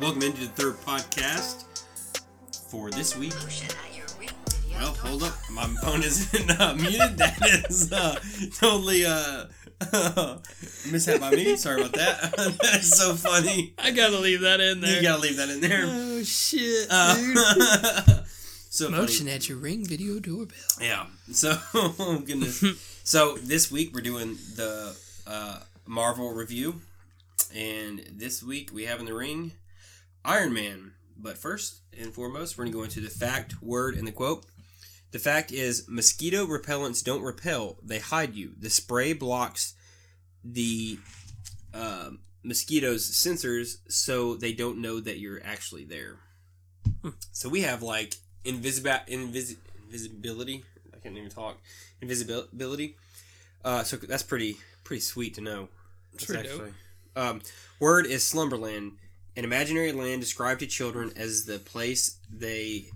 Welcome into the third podcast for this week. Well, hold up. My phone isn't uh, muted. That is uh, totally uh, mishap by me. Sorry about that. that is so funny. I gotta leave that in there. You gotta leave that in there. Oh shit, dude. Uh, so Motion funny. at your ring video doorbell. Yeah. So goodness. so this week we're doing the uh, Marvel review, and this week we have in the ring Iron Man. But first and foremost, we're gonna go into the fact, word, and the quote. The fact is, mosquito repellents don't repel; they hide you. The spray blocks the uh, mosquitoes' sensors, so they don't know that you're actually there. So we have like invisible invis- invisibility. I can't even talk. Invisibility. Uh, so that's pretty pretty sweet to know. That's pretty dope. Um, word is slumberland, an imaginary land described to children as the place they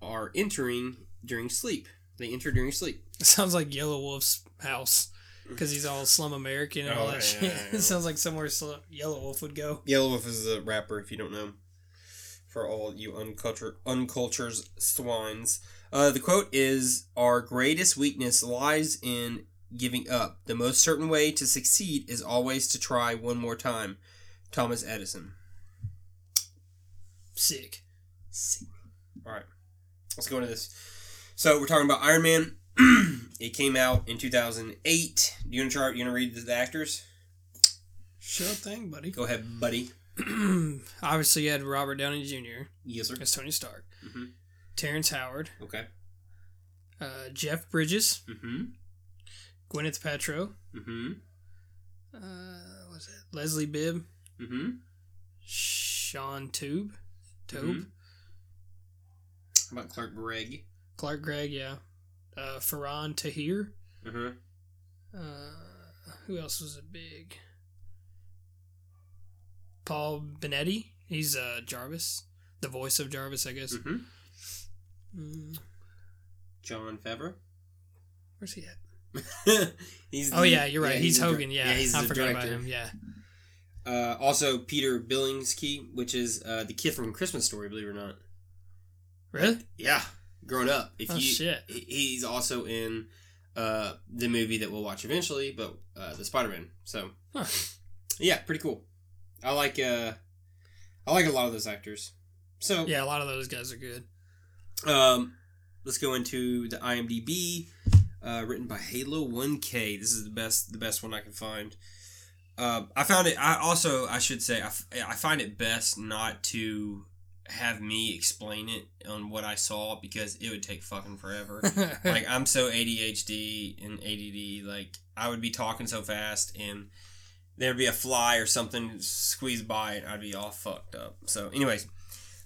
are entering during sleep. They enter during sleep. It sounds like Yellow Wolf's house because he's all slum American and all Oh, that yeah, shit. yeah, yeah. It sounds like somewhere Sl- Yellow Wolf would go. Yellow Wolf is a rapper, if you don't know. For all you uncultured, uncultured swines. Uh, the quote is Our greatest weakness lies in giving up. The most certain way to succeed is always to try one more time. Thomas Edison. Sick. Sick. Alright, let's go into this. So, we're talking about Iron Man. it came out in 2008. Do you want to chart? You want to read the actors? Sure thing, buddy. Go ahead, buddy. Obviously, you had Robert Downey Jr. Yes, sir. as Tony Stark, Mhm. Terrence Howard, Okay. uh, Jeff Bridges, Mm hmm. Gwyneth Paltrow, Mm hmm. uh, what was it Leslie Bibb, Mm hmm. Shaun Toub, Tobe, Mhm. How about Clark Gregg? Clark Gregg, yeah, uh, Farhan Tahir. Uh-huh. Uh, who else was a big? Paul Bettany. He's uh, Jarvis, the voice of Jarvis, I guess. Mm-hmm. Mm, Jon Favreau. where's he at? he's Oh the- yeah, you're right. he's, the dir- Hogan. Yeah, he's I forgot director. about him. Yeah. Uh, also, Peter Billingsley, which is uh, the kid from Christmas Story, believe it or not. Really? Yeah, Grown up. If Oh, you, shit. He's also in uh, the movie that we'll watch eventually, but uh, the Spider Man. So Huh. yeah, pretty cool. I like uh, I like a lot of those actors. So Yeah, a lot of those guys are good. Um, let's go into the IMDb, uh, written by Halo One K. This is the best, the best one I can find. Uh, I found it. I also, I should say, I, f- I find it best not to have me explain it on what I saw because it would take fucking forever. like I'm so ADHD and ADD. Like I would be talking so fast and there'd be a fly or something squeezed by and I'd be all fucked up. So, anyways,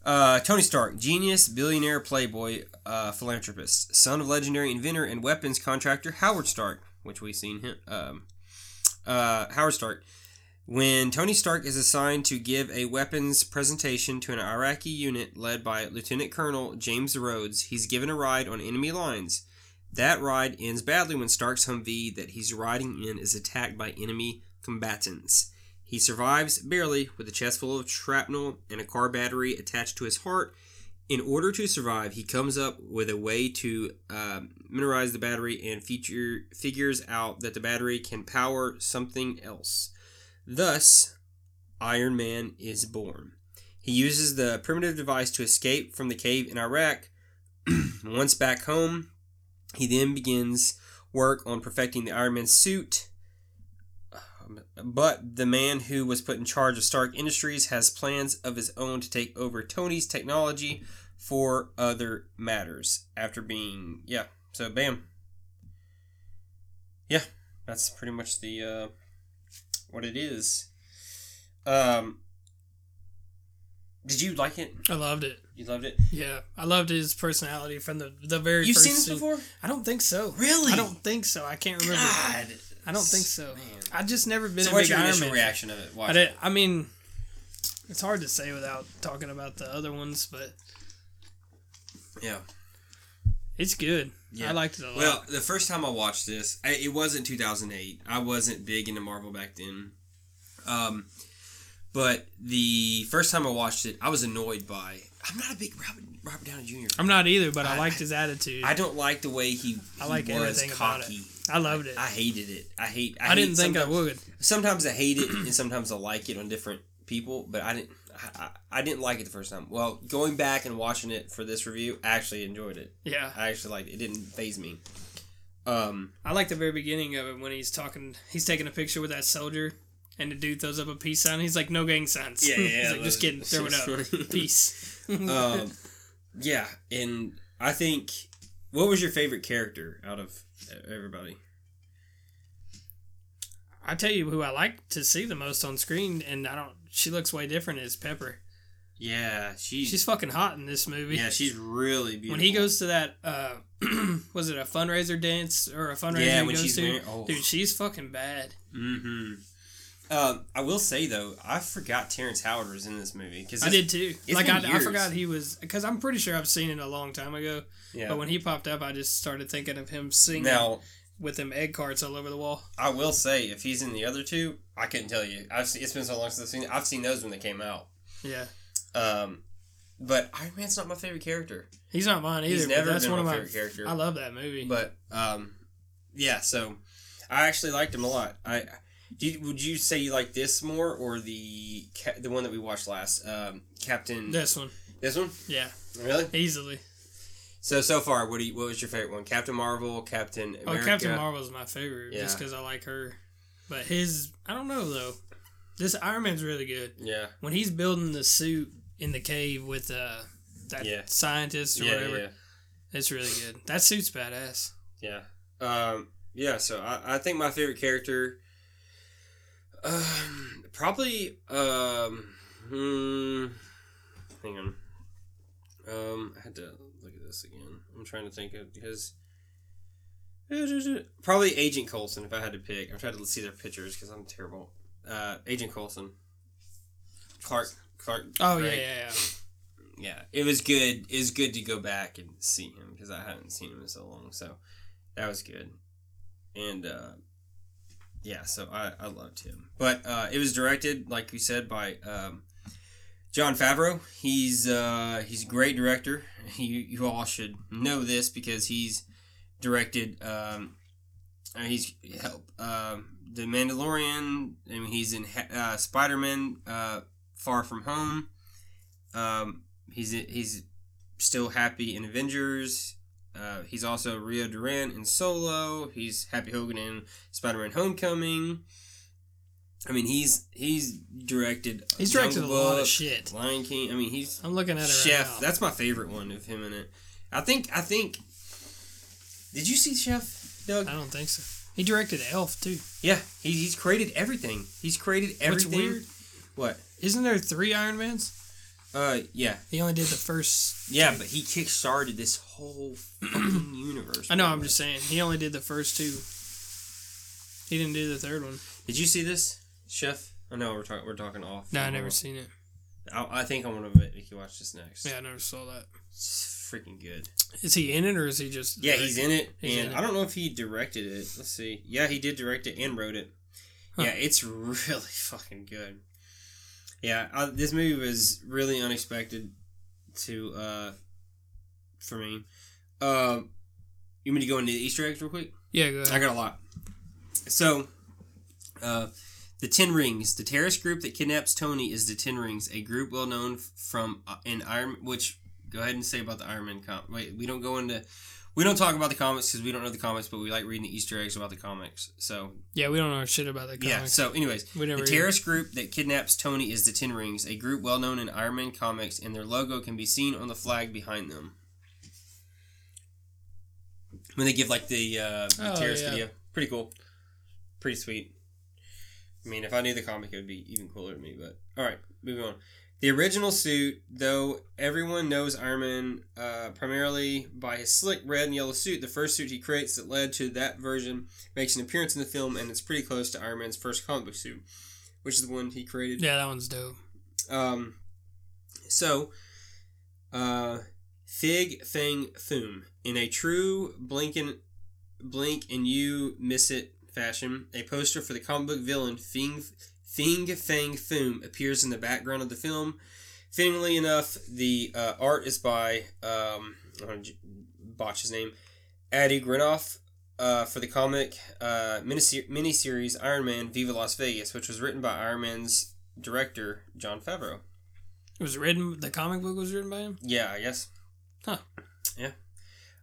uh, Tony Stark, genius, billionaire, playboy, uh, philanthropist, son of legendary inventor and weapons contractor Howard Stark, which we've seen him. Um, uh, Howard Stark. When Tony Stark is assigned to give a weapons presentation to an Iraqi unit led by Lieutenant Colonel James Rhodes, he's given a ride on enemy lines. That ride ends badly when Stark's Humvee that he's riding in is attacked by enemy combatants. He survives barely with a chest full of shrapnel and a car battery attached to his heart. In order to survive, he comes up with a way to uh, mineralize the battery and feature, figures out that the battery can power something else. Thus, Iron Man is born. He uses the primitive device to escape from the cave in Iraq. Once back home, he then begins work on perfecting the Iron Man suit. But the man who was put in charge of Stark Industries has plans of his own to take over Tony's technology for other matters. After being, yeah, so bam. Yeah, that's pretty much the uh, what it is. Um, did you like it? I loved it. You loved it. Yeah, I loved his personality from the the very You've seen this scene. before? I don't think so. Really? I don't think so. I can't remember. God, I don't think so. Man. I just never been So a what's big your Iron initial Man. reaction of it? I, did. I mean, it's hard to say without talking about the other ones, but Yeah. it's good. Yeah. I liked it a lot. Well, the first time I watched this, I, it wasn't 2008. I wasn't big into Marvel back then. Um, But the first time I watched it, I was annoyed by. I'm not a big Robert, Robert Downey Jr. I'm not either, but I, I- liked his attitude. I don't like the way he, I like was everything about it. cocky. I loved it. I hated it. I hate. I, I, didn't think I would. Sometimes I hate it, and sometimes I like it on different people. But I didn't. I, I, I didn't like it the first time. Well, going back and watching it for this review, I actually enjoyed it. Yeah, I actually liked it. It didn't phase me. Um. I like the very beginning of it when he's talking. He's taking a picture with that soldier, and the dude throws up a peace sign. He's like, "No gang signs." Yeah, yeah, he's like, "Just kidding, throw it up, peace." um, yeah, and I think what was your favorite character out of everybody? I tell you who I like to see the most on screen, and I don't. She looks way different. Is Pepper? Yeah, she's, She's fucking hot in this movie. yeah, she's really beautiful. when he goes to that, uh, was it a fundraiser dance or a fundraiser Yeah, he when goes she's to? wearing- oh. Dude, she's fucking bad. Mm-hmm. Um, I will say though, I forgot Terrence Howard was in this movie because I did too. Like I, I forgot he was because I'm pretty sure I've seen it a long time ago. Yeah. But when he popped up, I just started thinking of him singing now, with them egg carts all over the wall. I will say, if he's in the other two, I couldn't tell you. I've seen, it's been so long since I've seen. it. I've seen those when they came out. Yeah, Um, but Iron Man's not my favorite character. he's not mine either. He's never that's been one my of my. favorite character. I love that movie. But um, yeah. So I actually liked him a lot. I you, would you say you like this more or the the one that we watched last, um, Captain? this one, This one, yeah, really? easily. So so far, what do you, what was your favorite one? Captain Marvel, Captain Oh, Captain Marvel is my favorite just because I like her. But his, I don't know though. This Iron Man's really good. Yeah, When he's building the suit in the cave with uh, that Yeah. scientist or yeah, whatever, yeah, it's really good. That suit's badass. yeah. Um, yeah. So I, I think my favorite character, um, probably um, hmm, hang on. Um, I had to look at this again. I'm trying to think of because probably Agent Coulson if I had to pick. I'm trying to see their pictures because I'm terrible. Uh, Agent Coulson, Clark, Clark. Oh yeah, yeah, yeah. yeah, it was good. It was good to go back and see him because I hadn't seen him in so long. So that was good, and uh, yeah, so I, I loved him. But uh, it was directed, like you said, by um, Jon Favreau. He's uh, he's a great director. You you all should know this because he's directed. Um, uh, he's help um, the Mandalorian. I mean, he's in uh, Spider Man. Uh, Far From Home. Um, he's he's still happy in Avengers. Uh, he's also Rio Durant in Solo. He's Happy Hogan in Spider-Man: Homecoming. I mean, he's he's directed. He's directed a Jungle lot of shit. Lion King. I mean, he's I'm looking at it Chef. right. That's my favorite one of him in it. I think. I think. Did you see Chef, Doug? I don't think so. He directed Elf too. Yeah, he, he's created everything. He's created What's everything. weird? What? Isn't there three Iron Mans? Uh, yeah, He only did the first. yeah, but he kick-started this whole fucking universe. I know. I'm just saying. He only did the first two. He didn't do the third one. Did you see this, Chef? I know we're talking. We're talking off. No, I never seen it. I, I think I want to make you watch this next. Yeah, I never saw that. It's freaking good. Is he in it or is he just? Yeah, he's in it, He's and in it. I don't know if he directed it. Let's see. Yeah, he did direct it and wrote it. Huh. Yeah, it's really fucking good. Yeah, I, this movie was really unexpected to uh for me. Um, you want me to go into the Easter eggs real quick? Yeah, go I got a lot. So, uh, the Ten Rings, the terrorist group that kidnaps Tony, is the Ten Rings, a group well known from uh, in Iron. Which go ahead and say about the Iron Man com. Wait, we don't go into. We don't talk about the comics because we don't know the comics, but we like reading the Easter eggs about the comics. So Yeah, we don't know shit about the comics. yeah. So, anyways, we the terrorist group that kidnaps Tony is the Ten Rings, a group well known in Iron Man comics, and their logo can be seen on the flag behind them. When they give like the, uh, the Oh, terrorist yeah. video, pretty cool, pretty sweet. I mean, if I knew the comic, it would be even cooler to me. But all right, moving on. The original suit, though everyone knows Iron Man uh, primarily by his slick red and yellow suit, the first suit he creates that led to that version makes an appearance in the film, and it's pretty close to Iron Man's first comic book suit, which is the one he created. Yeah, that one's dope. Um, so, uh, Fig Fang Foom. In a true blink and, Blink and You Miss It fashion, a poster for the comic book villain Fing, Fing Fang Foom appears in the background of the film. Fittingly enough, the uh, art is by um, I'm botch his name, Adi Grinoff, uh, for the comic uh, miniser- miniseries Iron Man Viva Las Vegas, which was written by Iron Man's director Jon Favreau. It was written. The comic book was written by him. Yeah, I guess. Huh. Yeah.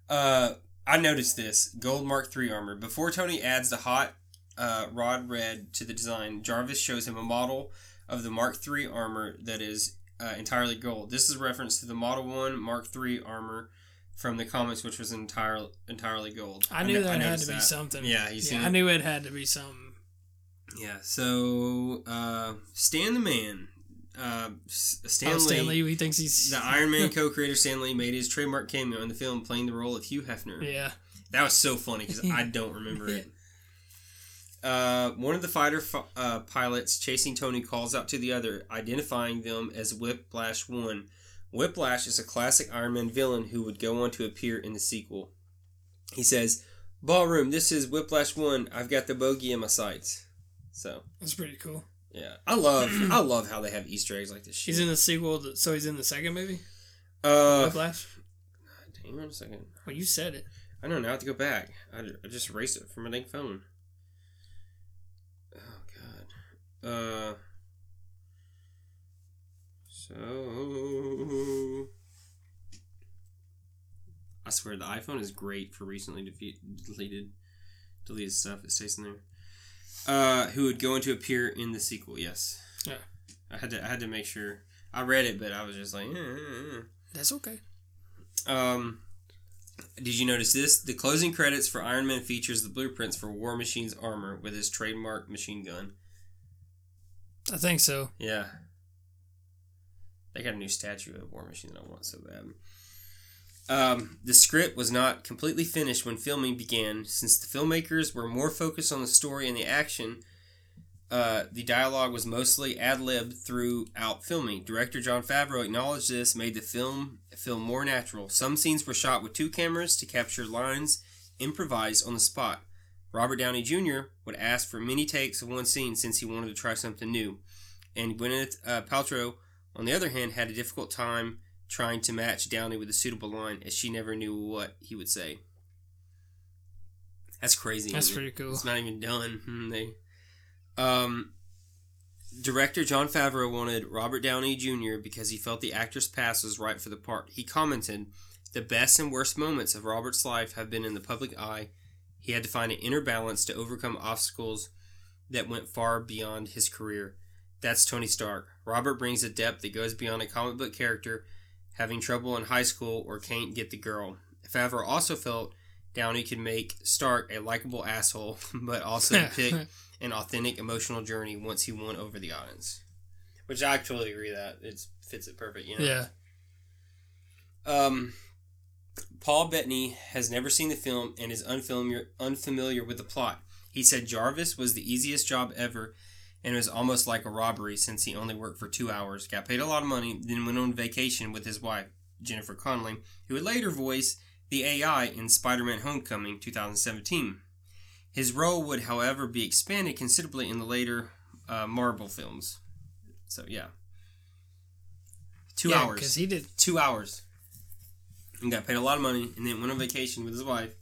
Uh, I noticed this gold Mark III armor before Tony adds the hot uh, rod red to the design. Jarvis shows him a model of the Mark III armor that is uh, entirely gold. This is a reference to the Model One Mark III armor from the comics, which was entirely entirely gold. I knew kn- that had noticed to be that. something. Yeah, you yeah, I knew it had to be something. Yeah. So uh, Stan the Man, uh, Stan oh, Lee. Stan Lee, he thinks he's The Iron Man co-creator Stan Lee made his trademark cameo in the film, playing the role of Hugh Hefner. yeah, That was so funny because I don't remember it. Uh, one of the fighter fi- uh, pilots chasing Tony calls out to the other, identifying them as Whiplash One. Whiplash is a classic Iron Man villain who would go on to appear in the sequel. He says, "Ballroom, this is Whiplash One. I've got the bogey in my sights." So that's pretty cool. yeah, I love I love how they have Easter eggs like this. Shit. He's in the sequel, to- so he's in the second movie. uh, Whiplash. hang on a second. Well, you said it. I don't know. I have to go back. I, I just erased it from my dang phone. Oh God. Uh. So. I swear the iPhone is great for recently defe- deleted deleted stuff. It stays in there. Uh, who would go on to appear in the sequel? Yes. Yeah. I had to. I had to make sure. I read it, but I was just like. eh, eh, eh. That's okay. Um, did you notice this? The closing credits for Iron Man features the blueprints for War Machine's armor with his trademark machine gun. I think so. Yeah. They got a new statue of War Machine that I want so bad. Um, the script was not completely finished when filming began, since the filmmakers were more focused on the story and the action. Uh, the dialogue was mostly ad libbed throughout filming. Director Jon Favreau acknowledged this, made the film feel more natural. Some scenes were shot with two cameras to capture lines improvised on the spot. Robert Downey Jr. would ask for many takes of one scene since he wanted to try something new. And Gwyneth uh, Paltrow, on the other hand, had a difficult time trying to match Downey with a suitable line as she never knew what he would say. That's crazy. That's it? pretty cool. It's not even done. Hmm, They, um, director Jon Favreau wanted Robert Downey Jr. because he felt the actor's past was right for the part. He commented, "The best and worst moments of Robert's life have been in the public eye. He had to find an inner balance to overcome obstacles that went far beyond his career. That's Tony Stark. Robert brings a depth that goes beyond a comic book character having trouble in high school or can't get the girl. Favreau also felt Downey could make Stark a likable asshole, but also depict an authentic emotional journey once he won over the audience. Which I totally agree that it fits it perfect, you know. Yeah. Um, Paul Bettany has never seen the film and is unfamiliar unfamiliar with the plot. He said Jarvis was the easiest job ever, and it was almost like a robbery since he only worked for two hours, got paid a lot of money, then went on vacation with his wife Jennifer Connelly, who would later voice the AI in Spider-Man: Homecoming 2017. His role would, however, be expanded considerably in the later uh, Marvel films. So yeah, two yeah, hours because he did. two hours and got paid a lot of money and then went on vacation with his wife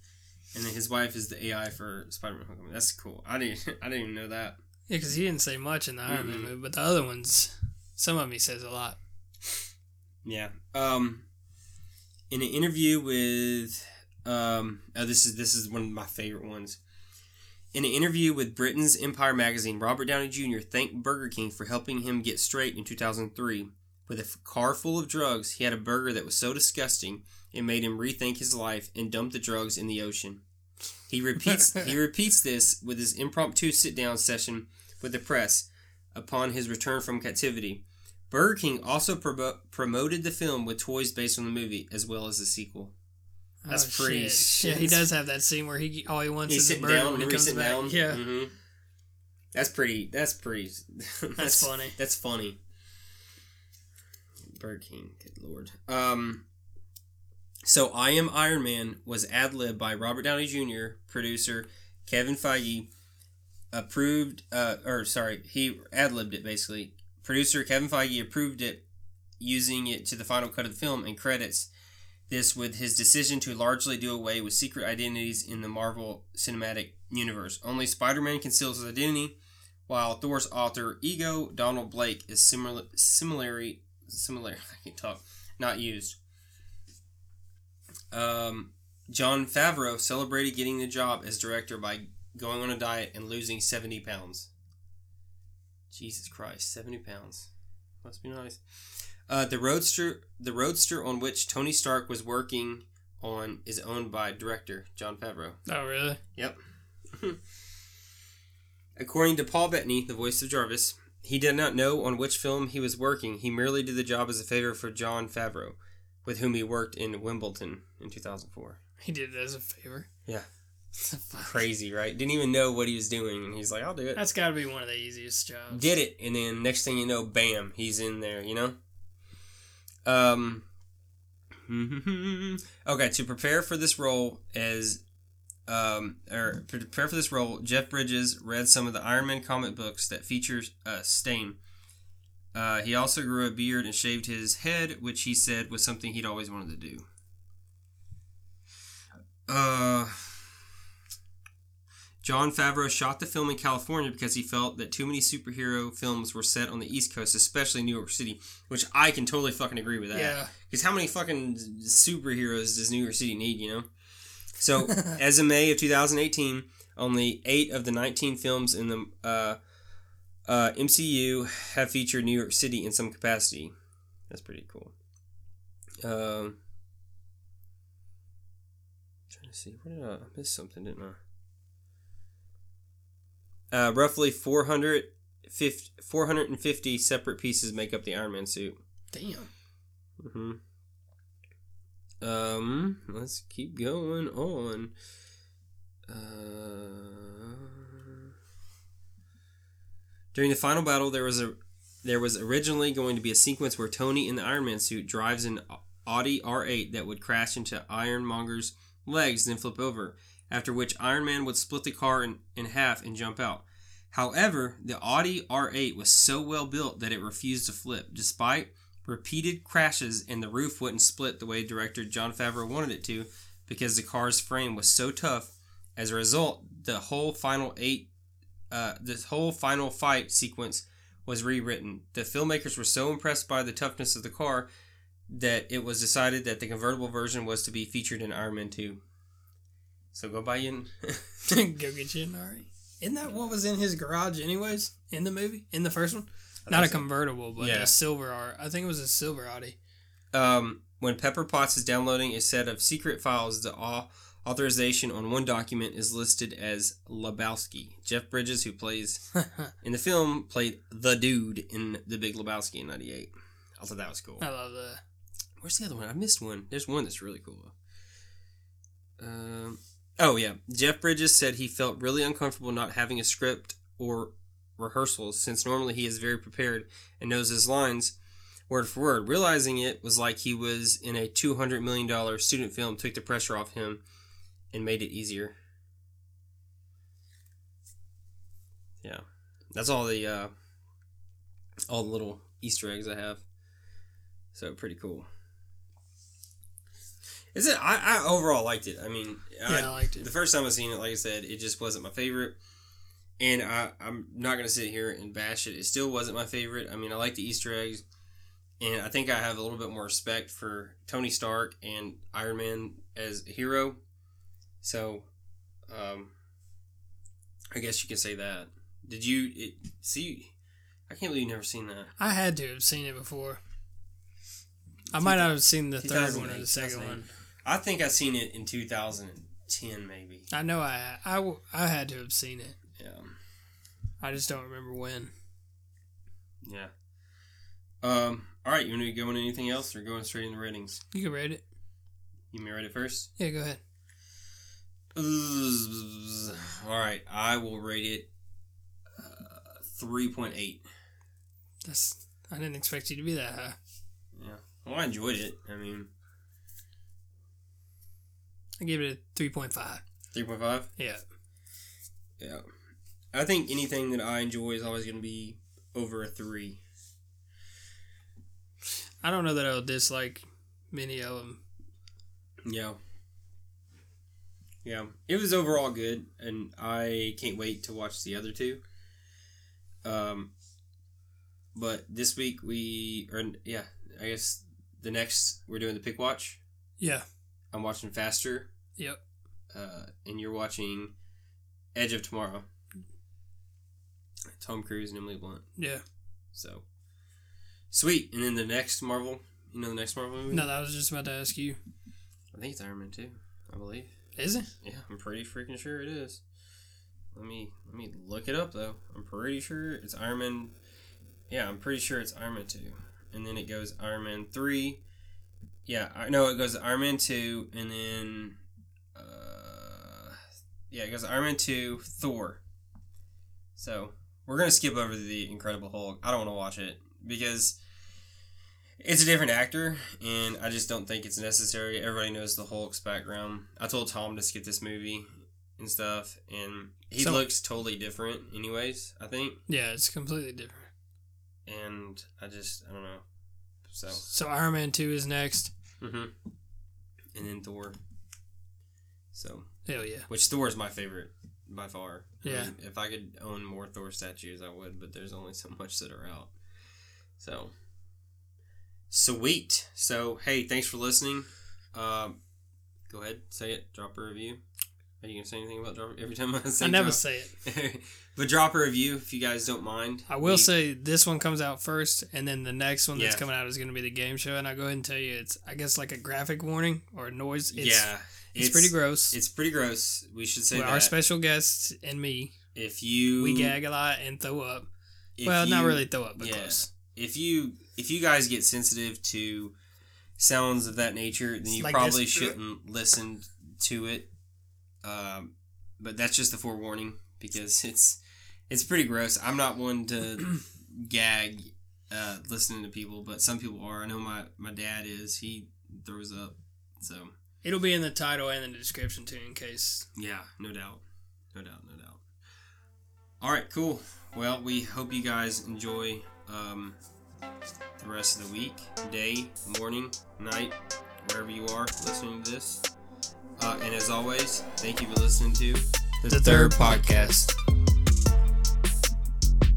and then his wife is the AI for Spider-Man Homecoming. That's cool. I didn't I didn't even know that. Yeah, because he didn't say much in the Iron Man movie, but the other ones, some of them he says a lot. Yeah. Um in an interview with um oh, this is this is one of my favorite ones. In an interview with Britain's Empire magazine, Robert Downey Jr. thanked Burger King for helping him get straight in 2003. With a car full of drugs, he had a burger that was so disgusting it made him rethink his life and dump the drugs in the ocean. He repeats he repeats this with his impromptu sit-down session with the press upon his return from captivity. Burger King also promo- promoted the film with toys based on the movie as well as the sequel. That's Oh, pretty shit. Yeah, he does have that scene where he all he wants He's is a burger down. when he comes back. down. Yeah, Mhm. That's pretty. That's pretty. that's, funny. That's funny. Burger King, good lord. Um. So I am Iron Man was ad lib by Robert Downey Jr., producer Kevin Feige, approved, uh, or sorry, he ad libbed it basically. Producer Kevin Feige approved it, using it to the final cut of the film, and credits this with his decision to largely do away with secret identities in the Marvel Cinematic Universe. Only Spider Man conceals his identity, while Thor's alter ego, Donald Blake, is similar, similarly, similar, I can talk, not used. Um, Jon Favreau celebrated getting the job as director by going on a diet and losing 70 pounds. Jesus Christ, 70 pounds. Must be nice. Uh, the roadster, the roadster on which Tony Stark was working on, is owned by director Jon Favreau. Oh, really? Yep. According to Paul Bettany, the voice of Jarvis, he did not know on which film he was working. He merely did the job as a favor for John Favreau, with whom he worked in Wimbledon in 2004. He did it as a favor. Yeah. Crazy, right? Didn't even know what he was doing, and he's like, "I'll do it." That's got to be one of the easiest jobs. Did it, and then next thing you know, bam, he's in there. You know. Um. okay, to prepare for this role as, um, or prepare for this role, Jeff Bridges read some of the Iron Man comic books that features uh, Stane. Uh, he also grew a beard and shaved his head, which he said was something he'd always wanted to do. Uh, Jon Favreau shot the film in California because he felt that too many superhero films were set on the East Coast, especially New York City, which I can totally fucking agree with that. Yeah. Because how many fucking superheroes does New York City need, you know? So, as of May of 2018, only eight of the 19 films in the uh, uh, MCU have featured New York City in some capacity. That's pretty cool. Um, trying to see, what did I, I missed something, didn't I? Uh, roughly 450, 450 separate pieces make up the Iron Man suit. Damn. Mm-hmm. Um, let's keep going on. Uh, during the final battle, there was a there was originally going to be a sequence where Tony in the Iron Man suit drives an Audi R8 that would crash into Ironmonger's legs then flip over. After which Iron Man would split the car in, in half and jump out. However, the Audi R8 was so well built that it refused to flip, despite repeated crashes and the roof wouldn't split the way director Jon Favreau wanted it to because the car's frame was so tough. As a result, the whole final eight, uh, this whole final fight sequence was rewritten. The filmmakers were so impressed by the toughness of the car that it was decided that the convertible version was to be featured in Iron Man 2. So go buy in. Go get you an Ari. Isn't that what was in his garage, anyways? In the movie, in the first one, not a so. convertible, but Yeah. a silver R. I think it was a silver Audi. um, when Pepper Potts is downloading a set of secret files, the au- authorization on one document is listed as Lebowski. Jeff Bridges, who plays in the film, played the dude in The Big Lebowski in '98. I thought that was cool. I love that. Where's the other one? I missed one. There's one that's really cool. Um, oh yeah, Jeff Bridges said he felt really uncomfortable not having a script or rehearsals since normally he is very prepared and knows his lines word for word. Realizing it was like he was in a two hundred million dollar student film took the pressure off him and made it easier. Yeah, that's all the uh, all the little Easter eggs I have. So pretty cool. Is it? I, I overall liked it. I mean, Yeah, I liked it. The first time I seen it, like I said, it just wasn't my favorite. And I, I'm not gonna sit here and bash it. It still wasn't my favorite. I mean, I like the Easter eggs, and I think I have a little bit more respect for Tony Stark and Iron Man as a hero. So, um, I guess you can say that. Did you it, see? I can't believe you never seen that. I had to have seen it before. I might not have seen the third one or the second one. I think I seen it in 2010, maybe. I know I, I I had to have seen it. Yeah. I just don't remember when. Yeah. Um. All right. You want to go into anything else, or going straight into ratings? You can rate it. You may rate it first. Yeah, go ahead. All right. I will rate it uh, three point eight. That's I didn't expect you to be that high. Yeah. Well, I enjoyed it. I mean, I gave it a three point five. three point five. Yeah. Yeah. I think anything that I enjoy is always going to be over a three. I don't know that I'll dislike many of them. Yeah. Yeah. It was overall good, and I can't wait to watch the other two. Um, but this week we, or yeah, I guess the next we're doing the pick watch. Yeah. I'm watching Faster. Yep. Uh, and you're watching Edge of Tomorrow. Tom Cruise and Emily Blunt. Yeah. So sweet. And then the next Marvel, you know the next Marvel movie? No, I was just about to ask you. I think it's Iron Man 2, I believe. Is it? Yeah, I'm pretty freaking sure it is. Let me let me look it up though. I'm pretty sure it's Iron Man. Yeah, I'm pretty sure it's Iron Man two, and then it goes Iron Man three. Yeah, I no, it goes Iron Man two, and then uh, yeah, it goes Iron Man two, Thor. So we're gonna skip over the Incredible Hulk. I don't want to watch it because it's a different actor, and I just don't think it's necessary. Everybody knows the Hulk's background. I told Tom to skip this movie and stuff, and he So- looks totally different, anyways. I think, Yeah, it's completely different. and I just I don't know. So, So Iron Man 2 is next. hmm and then Thor. So, Hell yeah. which Thor is my favorite by far. I Yeah. mean, if I could own more Thor statues, I would, but there's only so much that are out. So, sweet. So, hey, thanks for listening. Um, go ahead, say it. Drop a review. Are you gonna say anything about drop every time I say? It? I never drop? say it. but drop a review if you guys don't mind. I will We- say this one comes out first, and then the next one that's Yeah. coming out is going to be the game show. And I'll go ahead and tell you, it's I guess like a graphic warning or a noise. It's, yeah, it's, pretty gross. It's pretty gross. We should say our special guests and me, if you we gag a lot and throw up. well, not really throw up, but yeah. close. If you if you guys get sensitive to sounds of that nature, then you Like probably this. shouldn't listen to it. Um, but that's just a forewarning because it's it's pretty gross. I'm not one to gag uh, listening to people, but some people are. I know my my dad is. He throws up. So It'll be in the title and in the description too, in case. yeah, no doubt, no doubt, no doubt. All right, cool. Well, we hope you guys enjoy um, the rest of the week, day, morning, night, wherever you are listening to this. Uh, and as always, thank you for listening to The Third Podcast.